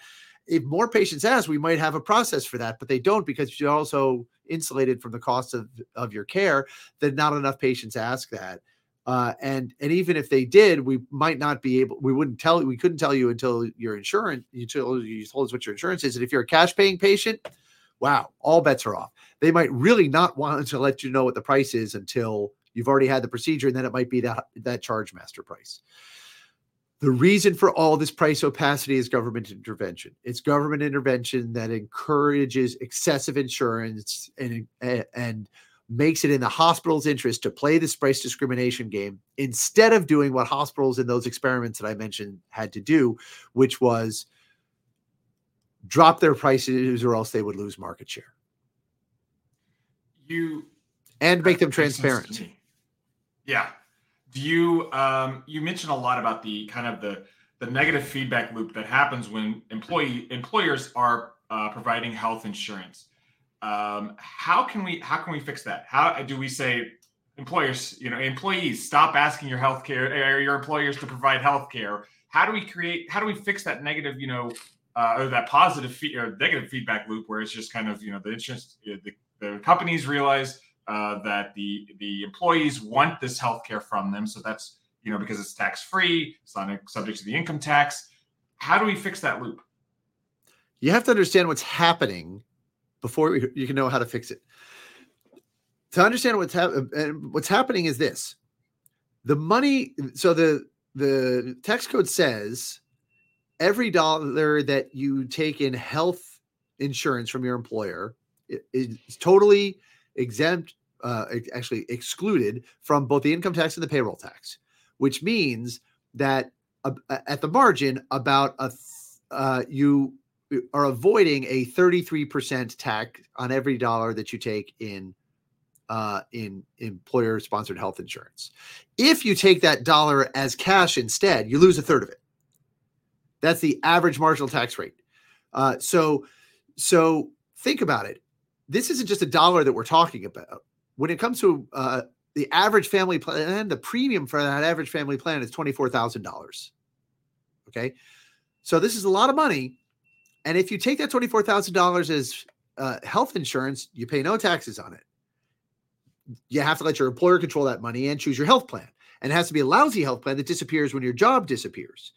If more patients ask, we might have a process for that, but they don't because you're also insulated from the cost of, of your care. That not enough patients ask that. Uh, and and even if they did, we might not be able. We wouldn't tell. We couldn't tell you until your insurance. Until you told us what your insurance is. And if you're a cash paying patient, wow, all bets are off. They might really not want to let you know what the price is until you've already had the procedure, and then it might be that that charge master price. The reason for all this price opacity is government intervention. It's government intervention that encourages excessive insurance and and makes it in the hospital's interest to play this price discrimination game instead of doing what hospitals in those experiments that I mentioned had to do, which was drop their prices or else they would lose market share.
You
and make them transparent.
Yeah. Do you um you mentioned a lot about the kind of the the negative feedback loop that happens when employee employers are uh, providing health insurance um, how can we how can we fix that? How do we say employers, you know, employees stop asking your healthcare or your employers to provide healthcare? How do we create? How do we fix that negative, you know, uh, or that positive fee- or negative feedback loop where it's just kind of you know the interest the, the companies realize uh, that the the employees want this healthcare from them, so that's you know, because it's tax free, it's not subject to the income tax. How do we fix that loop?
You have to understand what's happening before you can know how to fix it. To understand what's happening, what's happening is this: the money. So the the tax code says every dollar that you take in health insurance from your employer is totally exempt, uh, actually excluded from both the income tax and the payroll tax, which means that uh, at the margin, about a uh, you are avoiding a 33% tax on every dollar that you take in uh, in employer sponsored health insurance. If you take that dollar as cash instead, you lose a third of it. That's the average marginal tax rate. Uh, so, so think about it. This isn't just a dollar that we're talking about. When it comes to uh, the average family plan, the premium for that average family plan is twenty four thousand dollars. Okay, so this is a lot of money, and if you take that twenty four thousand dollars as uh, health insurance, you pay no taxes on it. You have to let your employer control that money and choose your health plan, and it has to be a lousy health plan that disappears when your job disappears.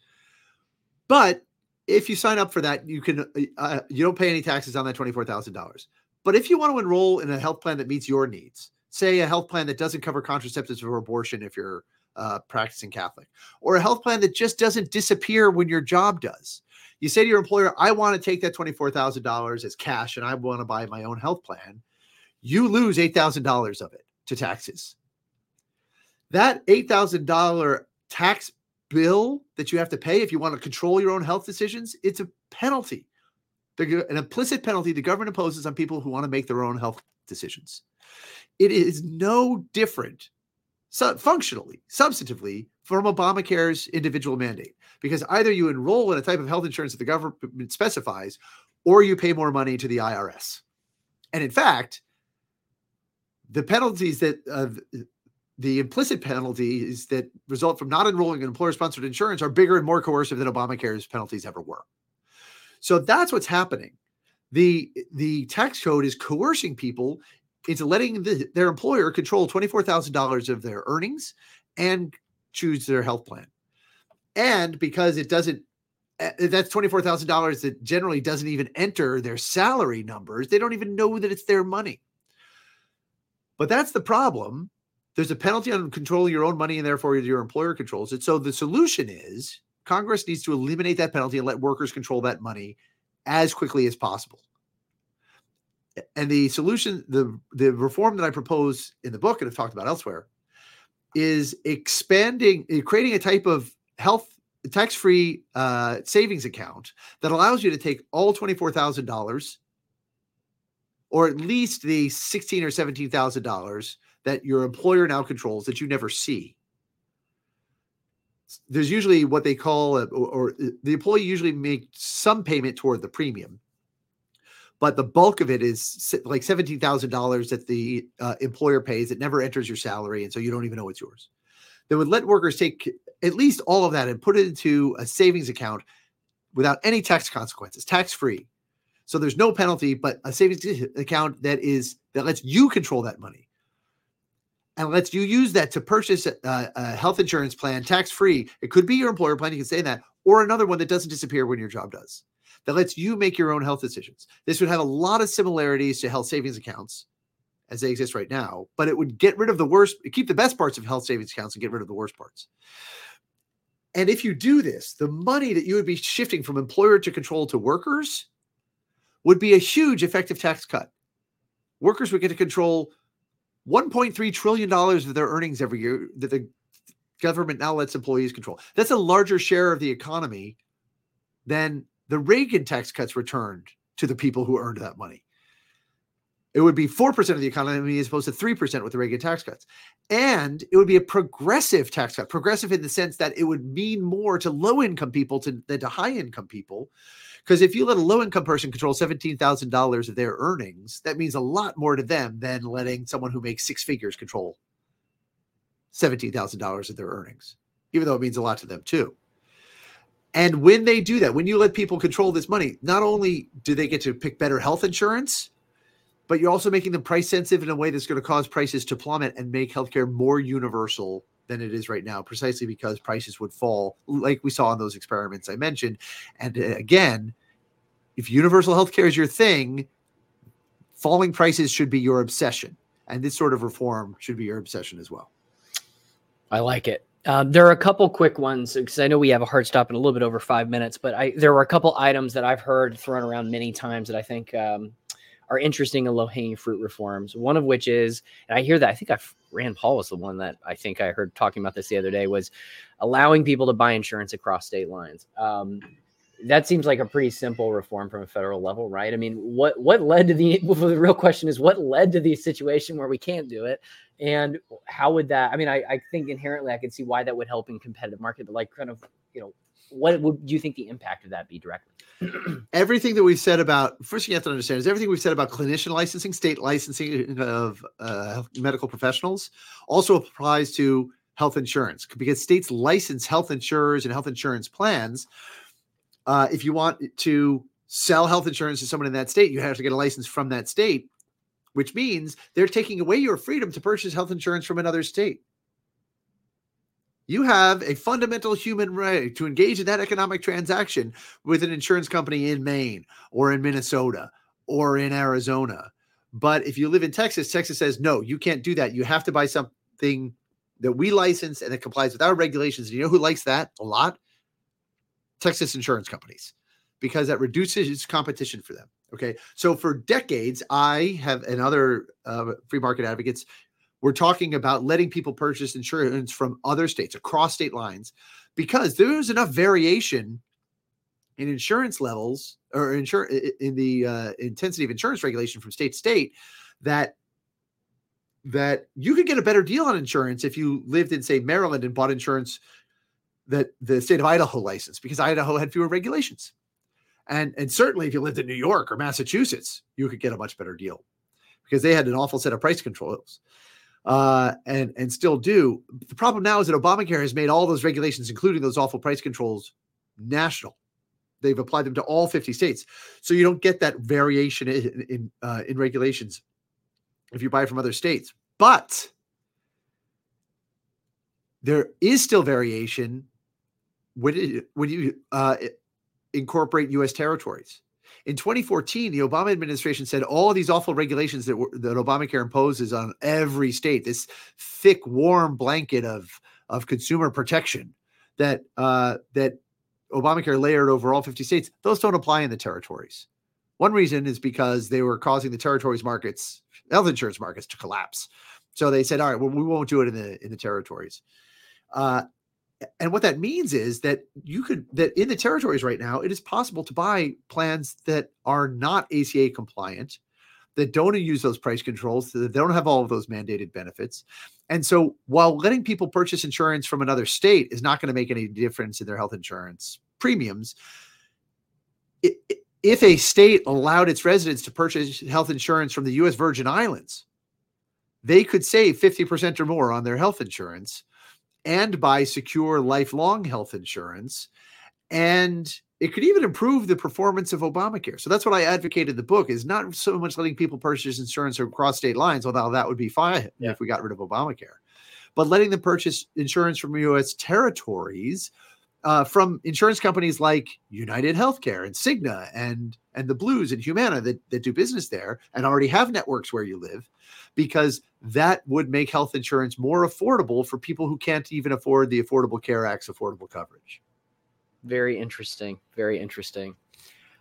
But if you sign up for that, you can uh, uh you don't pay any taxes on that twenty four thousand dollars. But if you want to enroll in a health plan that meets your needs, say a health plan that doesn't cover contraceptives or abortion if you're uh, practicing Catholic, or a health plan that just doesn't disappear when your job does. You say to your employer, I want to take that $24,000 as cash and I want to buy my own health plan. You lose $8,000 of it to taxes. That $8,000 tax bill that you have to pay if you want to control your own health decisions, it's a penalty. An implicit penalty the government imposes on people who want to make their own health decisions. It is no different functionally, substantively, from Obamacare's individual mandate, because either you enroll in a type of health insurance that the government specifies, or you pay more money to the IRS. And in fact, the penalties that uh, the implicit penalties that result from not enrolling in employer sponsored insurance are bigger and more coercive than Obamacare's penalties ever were. So that's what's happening. The the tax code is coercing people into letting the, their employer control $24,000 of their earnings and choose their health plan. And because it doesn't eh, that's $24,000 that generally doesn't even enter their salary numbers, they don't even know that it's their money. But that's the problem there's a penalty on controlling your own money, and therefore your employer controls it. So the solution is Congress needs to eliminate that penalty and let workers control that money as quickly as possible. And the solution, the the reform that I propose in the book and have talked about elsewhere, is expanding, eh, creating a type of health tax-free uh, savings account that allows you to take all twenty-four thousand dollars, or at least the sixteen or seventeen thousand dollars that your employer now controls that you never see. There's usually what they call, a, or, or uh, the employee usually makes some payment toward the premium, but the bulk of it is like seventeen thousand dollars that the uh, employer pays. It never enters your salary, and so you don't even know it's yours. They would let workers take at least all of that and put it into a savings account without any tax consequences, tax free. So there's no penalty, but a savings account that is that lets you control that money and lets you use that to purchase a, a health insurance plan tax free. It could be your employer plan, you can say that, or another one that doesn't disappear when your job does, that lets you make your own health decisions. This would have a lot of similarities to health savings accounts as they exist right now, but it would get rid of the worst, keep the best parts of health savings accounts and get rid of the worst parts. And if you do this, the money that you would be shifting from employer to control to workers would be a huge effective tax cut. Workers would get to control 1.3 trillion dollars of their earnings every year that the government now lets employees control. That's a larger share of the economy than the Reagan tax cuts returned to the people who earned that money. It would be 4% of the economy as opposed to 3% with the Reagan tax cuts. And it would be a progressive tax cut, progressive in the sense that it would mean more to low income people to, than to high income people because if you let a low income person control $17,000 of their earnings, that means a lot more to them than letting someone who makes six figures control $17,000 of their earnings, even though it means a lot to them too. And when they do that, when you let people control this money, not only do they get to pick better health insurance, but you're also making them price sensitive in a way that's going to cause prices to plummet and make healthcare more universal than it is right now, precisely because prices would fall, like we saw in those experiments I mentioned. And uh, again, if universal healthcare is your thing, falling prices should be your obsession. And this sort of reform should be your obsession as well.
I like it. Uh, there are a couple quick ones because I know we have a hard stop in a little bit over five minutes, but I there were a couple items that I've heard thrown around many times that I think um, are interesting and low hanging fruit reforms. One of which is, and I hear that I think I Rand Paul was the one that I think I heard talking about this the other day was allowing people to buy insurance across state lines. Um, that seems like a pretty simple reform from a federal level, right? I mean, what what led to the (laughs) well, the real question is what led to the situation where we can't do it, and how would that? I mean, I, I think inherently I can see why that would help in competitive market, but like kind of you know, what would you think the impact of that be directly? (clears throat)
everything that we've said about first you have to understand is everything we've said about clinician licensing, state licensing of uh, medical professionals, also applies to health insurance because states license health insurers and health insurance plans uh, if you want to sell health insurance to someone in that state, you have to get a license from that state, which means they're taking away your freedom to purchase health insurance from another state. You have a fundamental human right to engage in that economic transaction with an insurance company in Maine or in Minnesota or in Arizona. But if you live in Texas, Texas says, no, you can't do that. You have to buy something that we license and it complies with our regulations. And you know who likes that a lot? Texas insurance companies because that reduces competition for them. Okay. So for decades, I have and other uh, free market advocates were talking about letting people purchase insurance from other states across state lines because there's enough variation in insurance levels or insure in the uh, intensity of insurance regulation from state to state that that you could get a better deal on insurance if you lived in say Maryland and bought insurance that the state of Idaho license because Idaho had fewer regulations. And and certainly if you lived in New York or Massachusetts, you could get a much better deal because they had an awful set of price controls. Uh, and and still do. The problem now is that Obamacare has made all those regulations, including those awful price controls, national. They've applied them to all 50 states, so you don't get that variation in in, uh, in regulations if you buy from other states. But there is still variation when you, when you uh, incorporate U.S. territories. In 2014, the Obama administration said all of these awful regulations that, were, that Obamacare imposes on every state, this thick, warm blanket of of consumer protection that uh, that Obamacare layered over all 50 states, those don't apply in the territories. One reason is because they were causing the territories markets, health insurance markets, to collapse. So they said, "All right, well, we won't do it in the in the territories." Uh, and what that means is that you could that in the territories right now it is possible to buy plans that are not ACA compliant that don't use those price controls that don't have all of those mandated benefits. And so while letting people purchase insurance from another state is not going to make any difference in their health insurance premiums if a state allowed its residents to purchase health insurance from the US Virgin Islands they could save 50% or more on their health insurance and buy secure lifelong health insurance. And it could even improve the performance of Obamacare. So that's what I advocated in the book is not so much letting people purchase insurance across state lines, although that would be fine yeah. if we got rid of Obamacare, but letting them purchase insurance from U.S. territories uh, from insurance companies like United Healthcare and Cigna and and the Blues and Humana that, that do business there and already have networks where you live, because that would make health insurance more affordable for people who can't even afford the Affordable Care Act's affordable coverage.
Very interesting. Very interesting.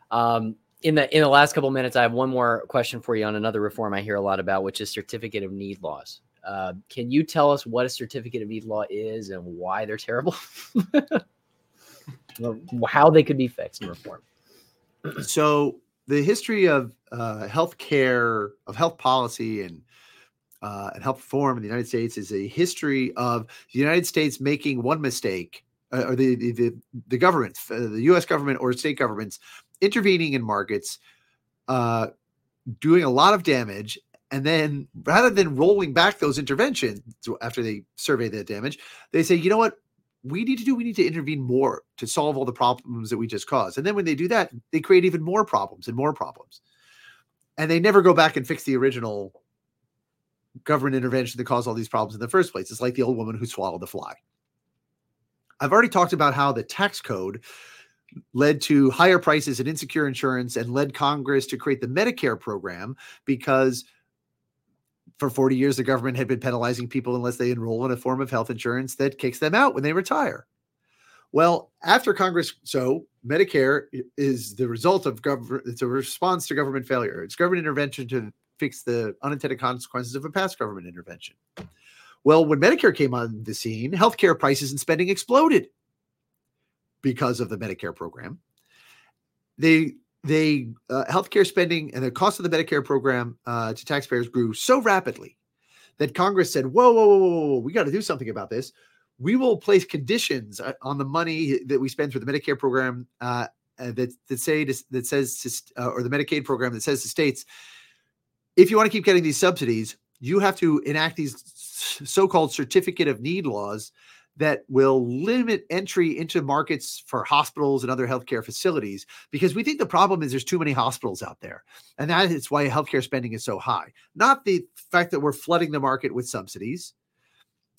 Um, in the in the last couple minutes, I have one more question for you on another reform I hear a lot about, which is certificate of need laws. Uh, can you tell us what a certificate of need law is and why they're terrible? (laughs) how they could be fixed and reformed?
So the history of uh, healthcare, of health policy, and uh, and health reform in the United States is a history of the United States making one mistake, uh, or the, the the, the government, uh, the U.S. government or state governments intervening in markets, uh, doing a lot of damage, and then rather than rolling back those interventions after they survey the damage, they say, you know what, we need to do we need to intervene more to solve all the problems that we just caused and then when they do that they create even more problems and more problems and they never go back and fix the original government intervention that caused all these problems in the first place. It's like the old woman who swallowed the fly. I've already talked about how the tax code led to higher prices and insecure insurance and led Congress to create the Medicare program because for 40 years the government had been penalizing people unless they enroll in a form of health insurance that kicks them out when they retire. Well, after Congress, so Medicare is the result of government, it's a response to government failure. It's government intervention to fix the unintended consequences of a past government intervention. Well, when Medicare came on the scene, healthcare prices and spending exploded because of the Medicare program. They they uh, healthcare spending and the cost of the Medicare program uh, to taxpayers grew so rapidly that Congress said, "Whoa, whoa, whoa, whoa, we got to do something about this. We will place conditions uh, on the money that we spend for the Medicare program uh, uh that that say that says uh, or the Medicaid program that says to states, if you want to keep getting these subsidies, you have to enact these so-called certificate of need laws that will limit entry into markets for hospitals and other healthcare facilities because we think the problem is there's too many hospitals out there. And that is why healthcare spending is so high. Not the fact that we're flooding the market with subsidies.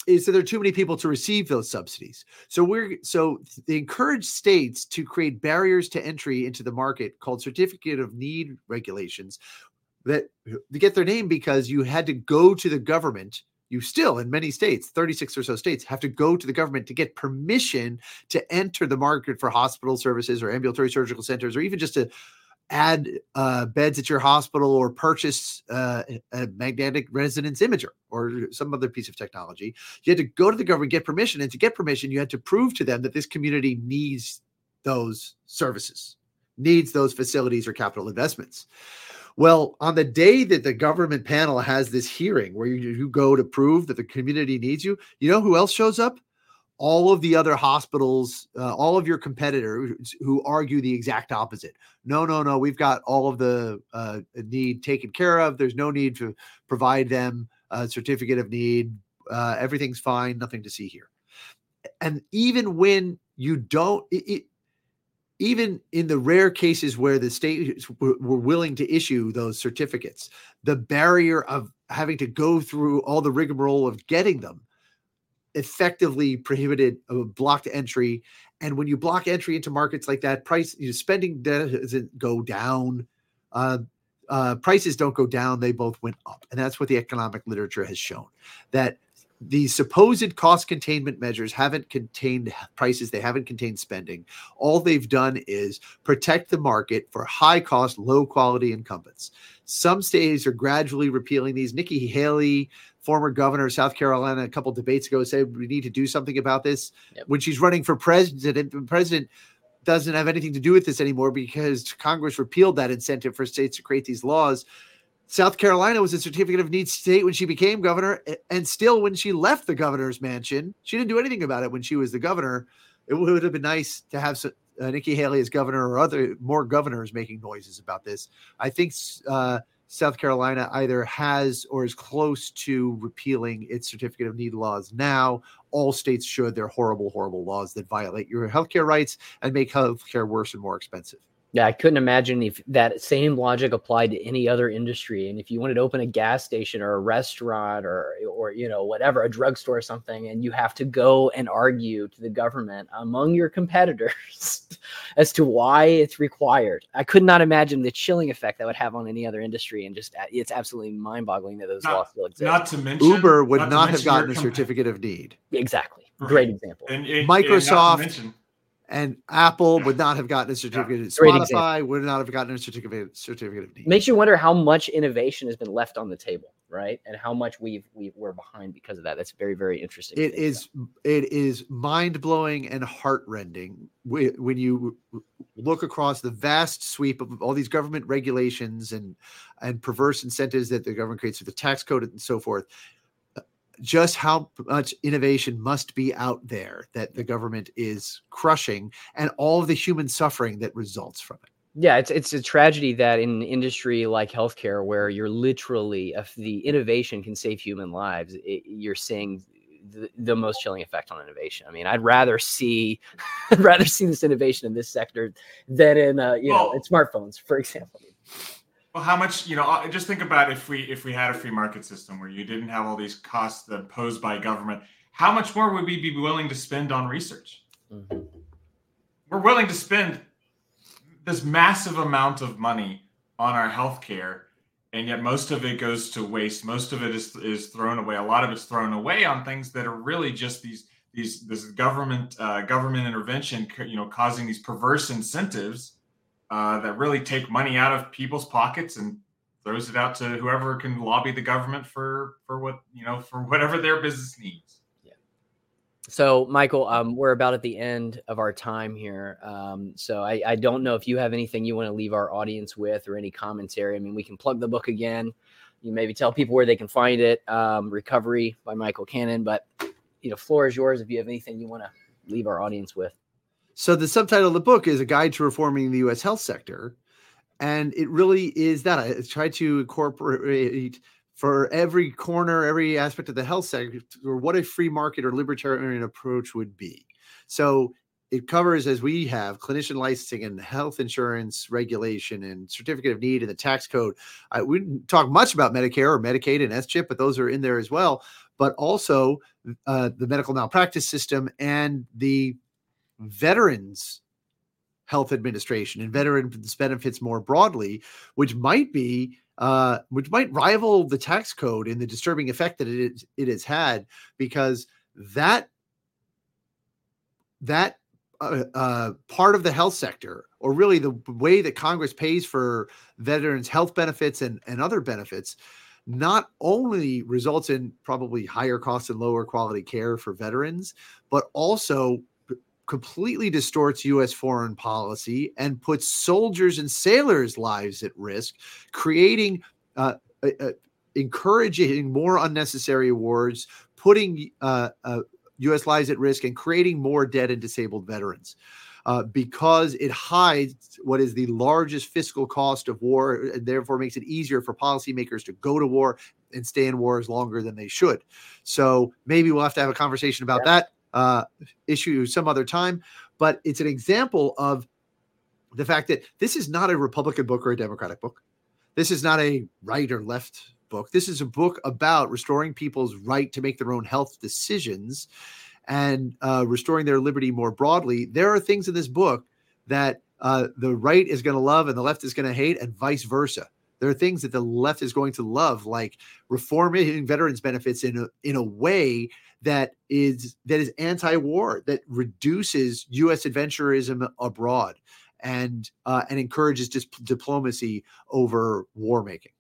Is that there are too many people to receive those subsidies? So we're so they encourage states to create barriers to entry into the market called certificate of need regulations that to get their name because you had to go to the government you still in many states 36 or so states have to go to the government to get permission to enter the market for hospital services or ambulatory surgical centers or even just to add uh, beds at your hospital or purchase uh, a magnetic resonance imager or some other piece of technology. You had to go to the government get permission and to get permission you had to prove to them that this community needs those services needs those facilities or capital investments well, on the day that the government panel has this hearing where you, you go to prove that the community needs you, you know who else shows up? all of the other hospitals, uh, all of your competitors who argue the exact opposite. No, no, no, we've got all of the uh, need taken care of. There's no need to provide them a certificate of need. Uh, everything's fine, nothing to see here. And even when you don't, it, it, even in the rare cases where the states were, willing to issue those certificates, the barrier of having to go through all the rigmarole of getting them effectively prohibited uh, blocked entry. And when you block entry into markets like that, price you know, spending doesn't go down. Uh, uh, prices don't go down; they both went up, and that's what the economic literature has shown. That the supposed cost containment measures haven't contained prices, they haven't contained spending. All they've done is protect the market for high cost, low quality incumbents. Some states are gradually repealing these. Nikki Haley, former governor of South Carolina, a couple debates ago said we need to do something about this. Yep. When she's running for president, the president doesn't have anything to do with this anymore because Congress repealed that incentive for states to create these laws. South Carolina was a certificate of need state when she became governor, and still when she left the governor's mansion, she didn't do anything about it when she was the governor. It would have been nice to have uh, Nikki Haley as governor or other more governors making noises about this. I think uh, South Carolina either has or is close to repealing its certificate of need laws now. All states should. They're horrible, horrible laws that violate your healthcare rights and make healthcare worse and more expensive.
Yeah, I couldn't imagine if that same logic applied to any other industry. And if you wanted to open a gas station or a restaurant or or you know whatever, a drugstore or something, and you have to go and argue to the government among your competitors (laughs) as to why it's required. I could not imagine the chilling effect that would have on any other industry. And just uh, it's absolutely mind-boggling that those
not,
laws still exist.
Not to mention
Uber would not, not have gotten a certificate of need.
Exactly. Right. Great example.
And, and Microsoft and Apple would not have gotten a certificate. Yeah, Spotify would not have gotten a certificate certificate of need.
Makes you wonder how much innovation has been left on the table, right? And how much we've we we're behind because of that. That's very very interesting.
It is about. it is mind blowing and heart rending when you look across the vast sweep of all these government regulations and and perverse incentives that the government creates through the tax code and so forth just how much innovation must be out there that the government is crushing and all of the human suffering that results from it.
Yeah, it's it's a tragedy that in an industry like healthcare, where you're literally, if the innovation can save human lives, it, you're seeing the, the, most chilling effect on innovation. I mean, I'd rather see, (laughs) I'd rather see this innovation in this sector than in, uh, you know, in smartphones, for example.
Well, how much you know? Just think about if we if we had a free market system where you didn't have all these costs imposed by government. How much more would we be willing to spend on research?
Mhm.
We're willing to spend this massive amount of money on our healthcare, and yet most of it goes to waste. Most of it is is thrown away. A lot of it's thrown away on things that are really just these these this government uh, government intervention, you know, causing these perverse incentives uh, that really take money out of people's pockets and throws it out to whoever can lobby the government for for what you know for whatever their business needs. Yeah.
So, Michael, um, we're about at the end of our time here. Um, so, I, I don't know if you have anything you want to leave our audience with or any commentary. I mean, we can plug the book again. You maybe tell people where they can find it. Um, Recovery by Michael Cannon. But you know, floor is yours if you have anything you want to leave our audience with.
So the subtitle of the book is a guide to reforming the U.S. health sector, and it really is that I try to incorporate for every corner, every aspect of the health sector, or what a free market or libertarian approach would be. So it covers, as we have, clinician licensing and health insurance regulation and certificate of need and the tax code. I we didn't talk much about Medicare or Medicaid and SCHIP, but those are in there as well. But also uh, the medical malpractice system and the Veterans Health Administration and veterans benefits more broadly, which might be uh, which might rival the tax code in the disturbing effect that it is, it has had because that that uh, uh, part of the health sector, or really the way that Congress pays for veterans' health benefits and, and other benefits, not only results in probably higher costs and lower quality care for veterans, but also completely distorts U.S. foreign policy and puts soldiers and sailors' lives at risk, creating, uh, uh, uh, encouraging more unnecessary wars, putting uh, U.S. lives at risk, and creating more dead and disabled veterans. Uh, because it hides what is the largest fiscal cost of war, and therefore makes it easier for policymakers to go to war and stay in wars longer than they should. So maybe we'll have to have a conversation about yeah. that uh, issue some other time. But it's an example of the fact that this is not a Republican book or a Democratic book. This is not a right or left book. This is a book about restoring people's right to make their own health decisions and uh, restoring their liberty more broadly. There are things in this book that uh, the right is going to love and the left is going to hate, and vice versa. There are things that the left is going to love, like reforming veterans benefits in a, in a way that is that is anti-war, that reduces U.S. adventurism abroad, and uh, and encourages dis- diplomacy over war making.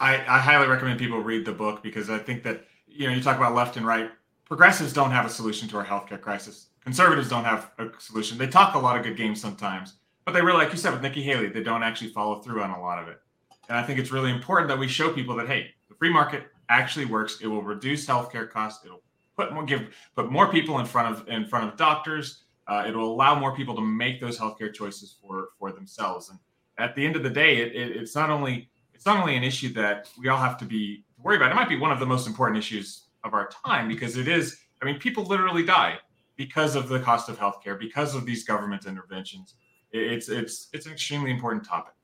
I, I highly recommend people read the book because I think that you know you talk about left and right. Progressives don't have a solution to our healthcare crisis. Conservatives don't have a solution. They talk a lot of good games sometimes, but they really, like you said with Nikki Haley, they don't actually follow through on a lot of it. And I think it's really important that we show people that hey, the free market actually works. It will reduce healthcare costs. It'll put more give put more people in front of in front of doctors. Uh, it will allow more people to make those healthcare choices for for themselves. And at the end of the day, it, it, it's not only it's not only an issue that we all have to be worried about. It might be one of the most important issues of our time because it is. I mean, people literally die because of the cost of healthcare, because of these government interventions. It's it's it's an extremely important topic.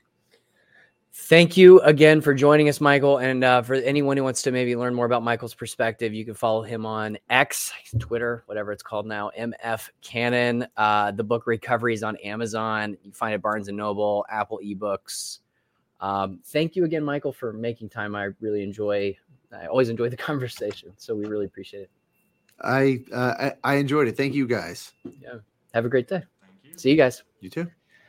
Thank you again for joining us, Michael. And uh, for anyone who wants to maybe learn more about Michael's perspective, you can follow him on X, Twitter, whatever it's called now, MF Cannon. Uh, the book Recovery is on Amazon. You find it Barnes and Noble, Apple eBooks. Um, thank you again, Michael, for making time. I really enjoy. I always enjoy the (laughs) conversation, so we really appreciate it.
I uh, I, I enjoyed it. Thank you, guys.
Yeah. Have a great day. See you guys.
You too.